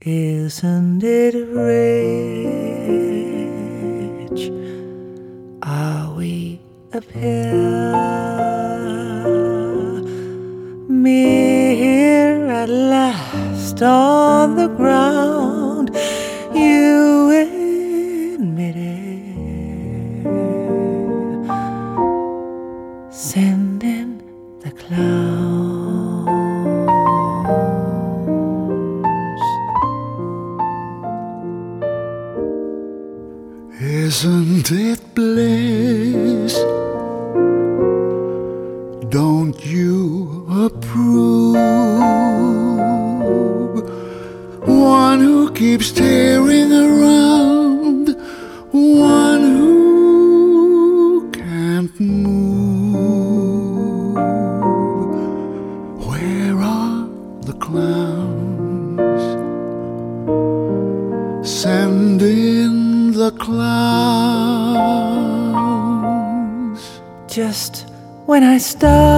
Isn't it rich? Are we up here? Me here at last on the ground. Isn't it when I stopped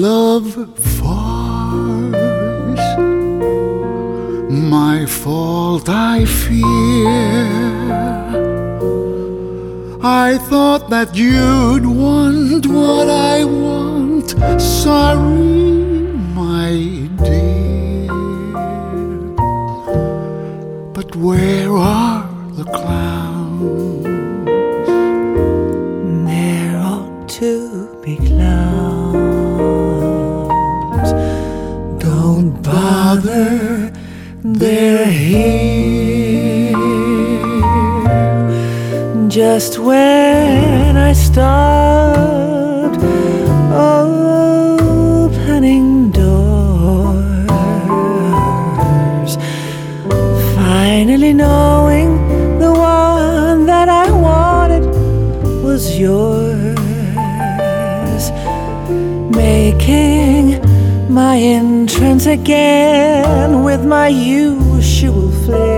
love falls. My fault, I fear. I thought that you'd want what I want. Sorry, my dear. But where are Just when I stopped opening doors, finally knowing the one that I wanted was yours, making my entrance again with my usual flair.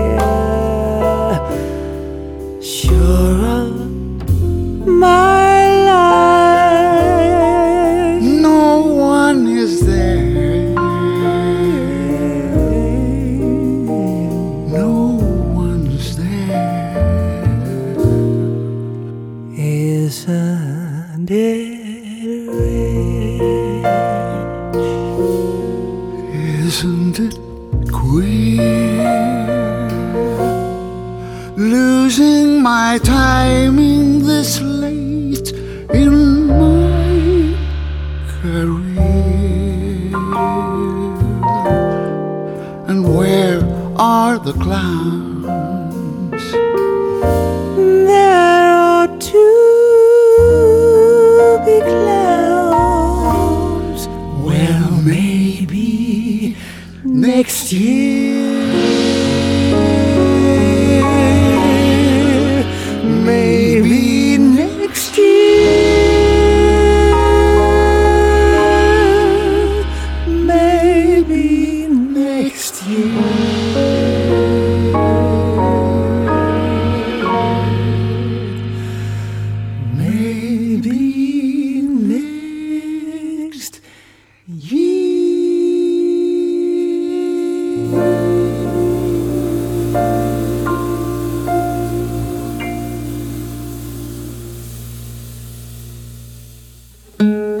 Are the clowns? There ought to be clowns. Well, maybe next year. Mm-hmm.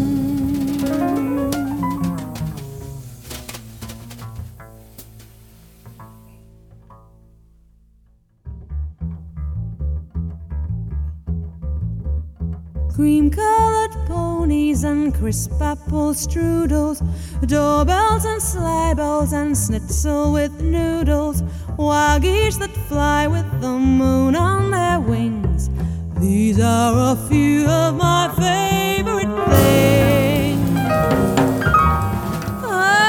Cream colored ponies and crisp apple strudels, doorbells and sleigh bells and schnitzel with noodles, wild geese that fly with the moon on their wings. These are a few of my favorite things. Ah.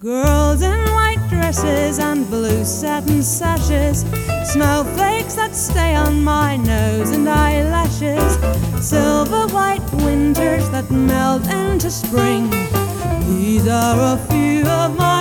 Girls in white dresses satin sashes, snowflakes that stay on my nose and eyelashes, silver white winters that melt into spring. These are a few of my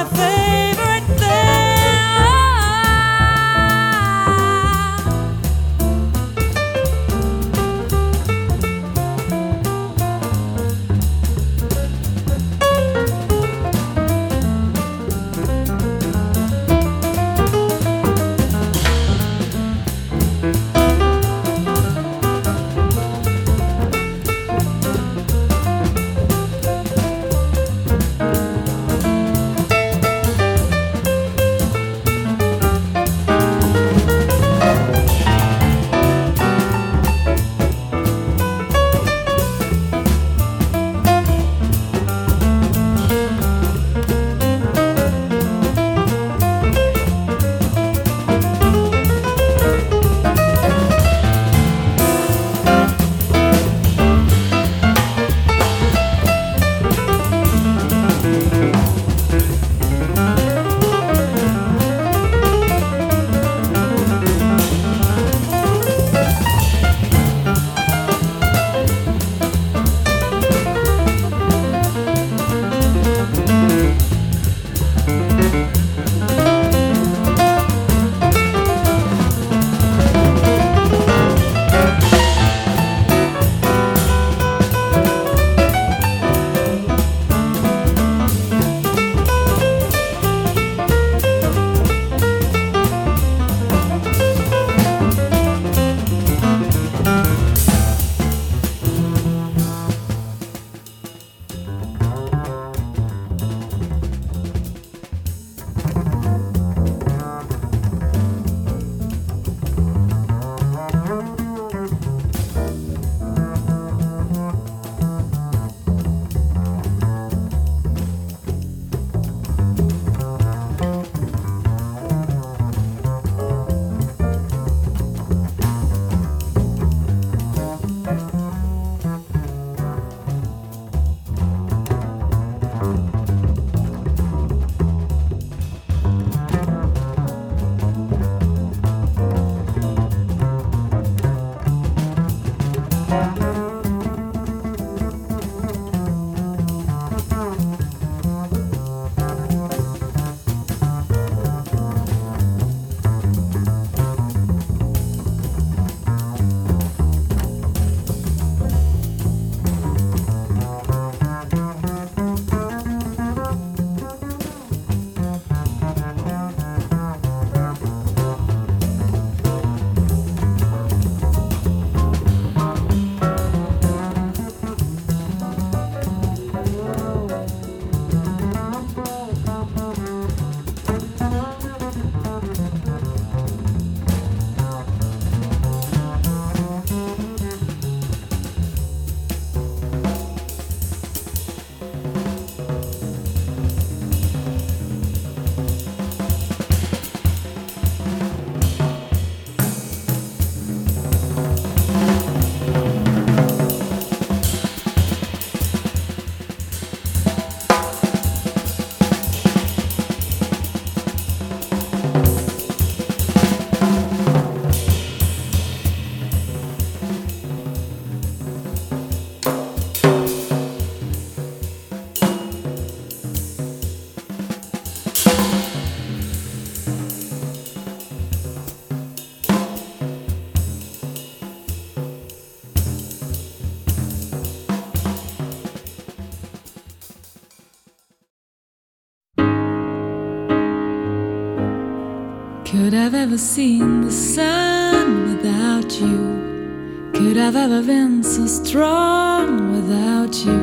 Could I've ever seen the sun without you? Could I've ever been so strong without you?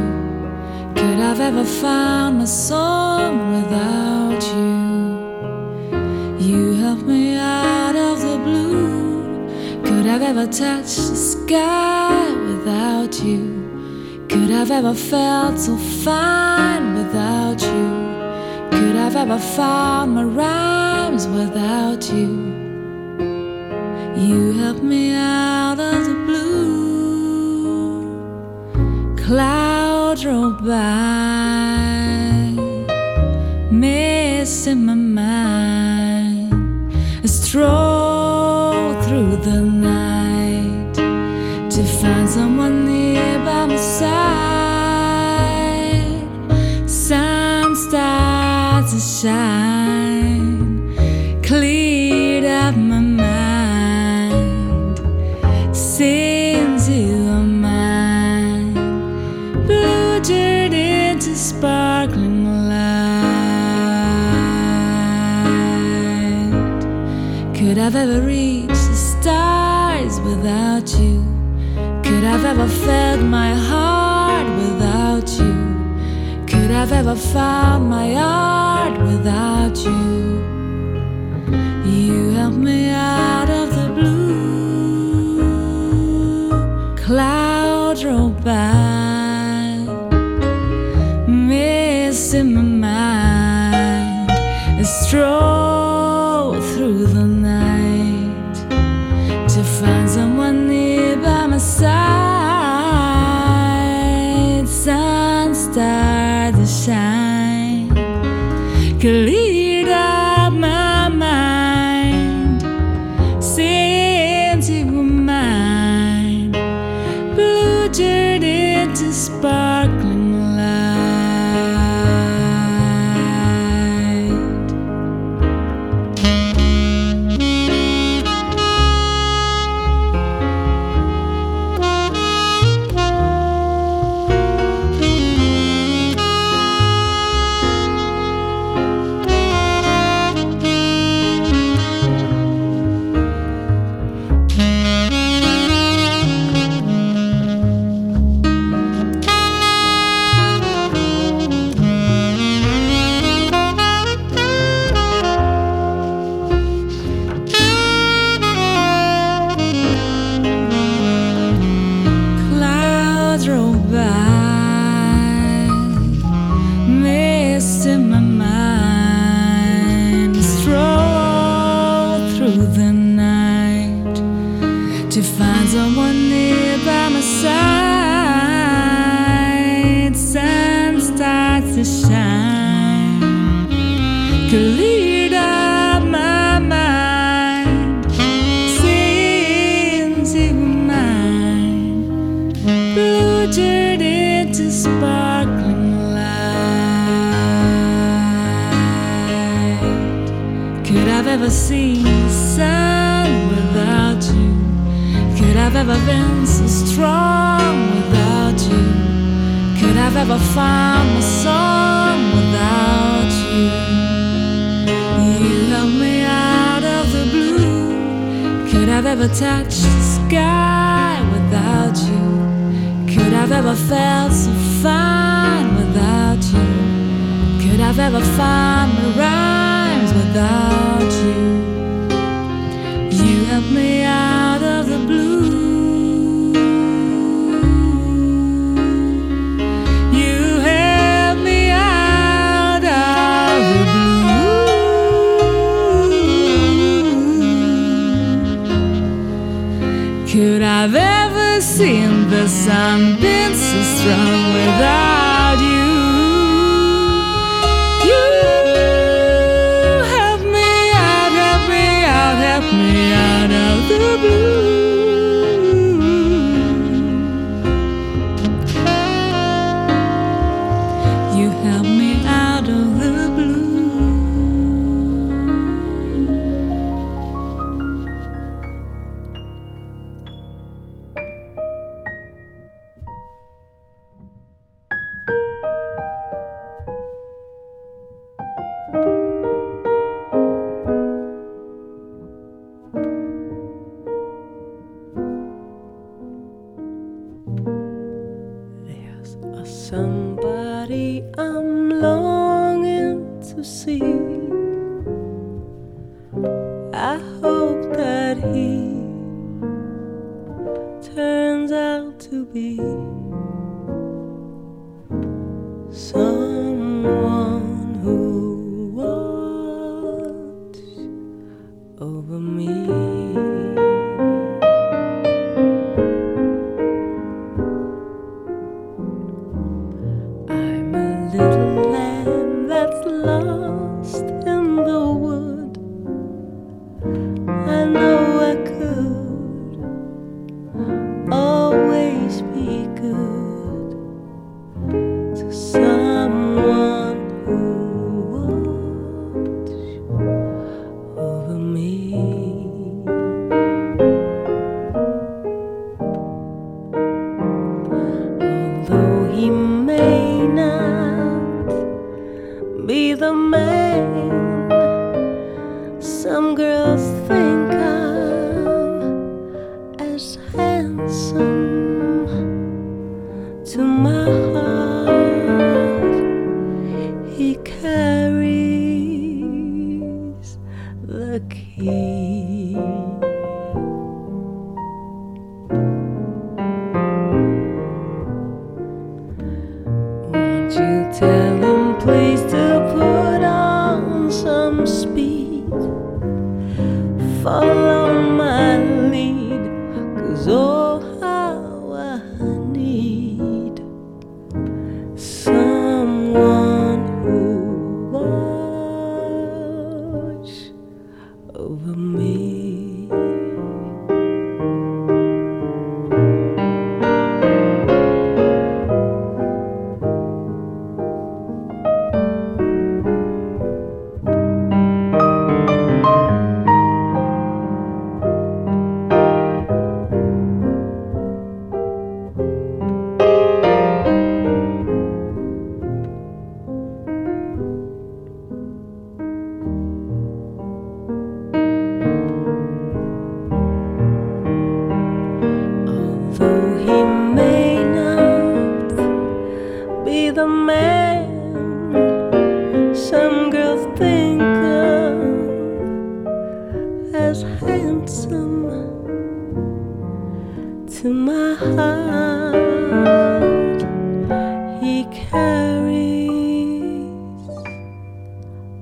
Could I've ever found my song without you? You helped me out of the blue. Could I've ever touched the sky without you? Could I've ever felt so fine without you? Could I've ever found my rhymes without you? You helped me out of the blue. Clouds roll by, mist in my mind. I stroll felt my heart without you? Could I've ever found my art without? You The sun without you? Could I've ever been so strong without you? Could I've ever found my song without you? You helped me out of the blue. Could I've ever touched the sky without you? Could I've ever felt so fine without you? Could I've ever found my rhymes without you? You helped me out of the blue. You helped me out of the blue. Could I've ever seen the sun been so strong without? You to see. I hope that he turns out to be. the man.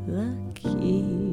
the key.